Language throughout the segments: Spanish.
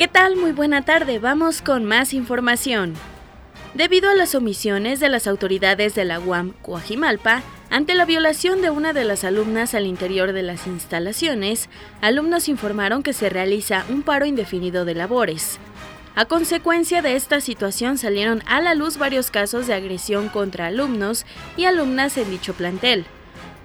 ¿Qué tal? Muy buena tarde. Vamos con más información. Debido a las omisiones de las autoridades de la UAM Coajimalpa, ante la violación de una de las alumnas al interior de las instalaciones, alumnos informaron que se realiza un paro indefinido de labores. A consecuencia de esta situación salieron a la luz varios casos de agresión contra alumnos y alumnas en dicho plantel.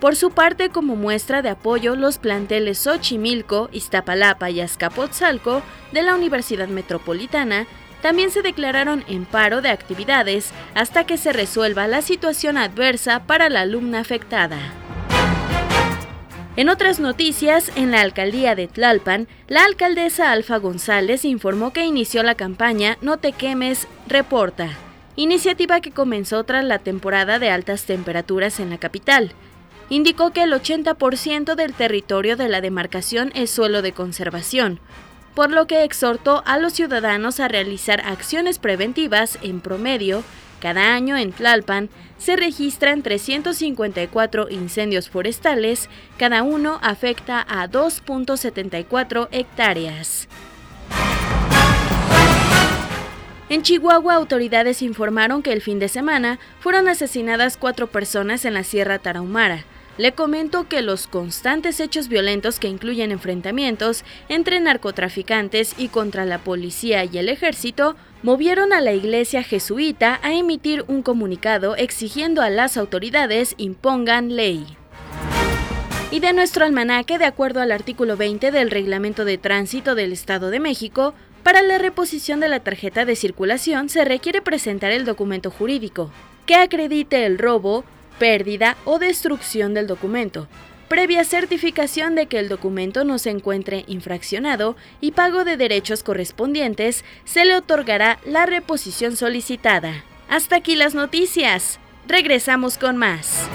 Por su parte, como muestra de apoyo, los planteles Xochimilco, Iztapalapa y Azcapotzalco de la Universidad Metropolitana también se declararon en paro de actividades hasta que se resuelva la situación adversa para la alumna afectada. En otras noticias, en la alcaldía de Tlalpan, la alcaldesa Alfa González informó que inició la campaña No te quemes, reporta, iniciativa que comenzó tras la temporada de altas temperaturas en la capital indicó que el 80% del territorio de la demarcación es suelo de conservación, por lo que exhortó a los ciudadanos a realizar acciones preventivas en promedio. Cada año en Tlalpan se registran 354 incendios forestales, cada uno afecta a 2.74 hectáreas. En Chihuahua, autoridades informaron que el fin de semana fueron asesinadas cuatro personas en la Sierra Tarahumara, le comento que los constantes hechos violentos que incluyen enfrentamientos entre narcotraficantes y contra la policía y el ejército movieron a la iglesia jesuita a emitir un comunicado exigiendo a las autoridades impongan ley. Y de nuestro almanaque, de acuerdo al artículo 20 del Reglamento de Tránsito del Estado de México, para la reposición de la tarjeta de circulación se requiere presentar el documento jurídico que acredite el robo, pérdida o destrucción del documento, previa certificación de que el documento no se encuentre infraccionado y pago de derechos correspondientes, se le otorgará la reposición solicitada. Hasta aquí las noticias. Regresamos con más.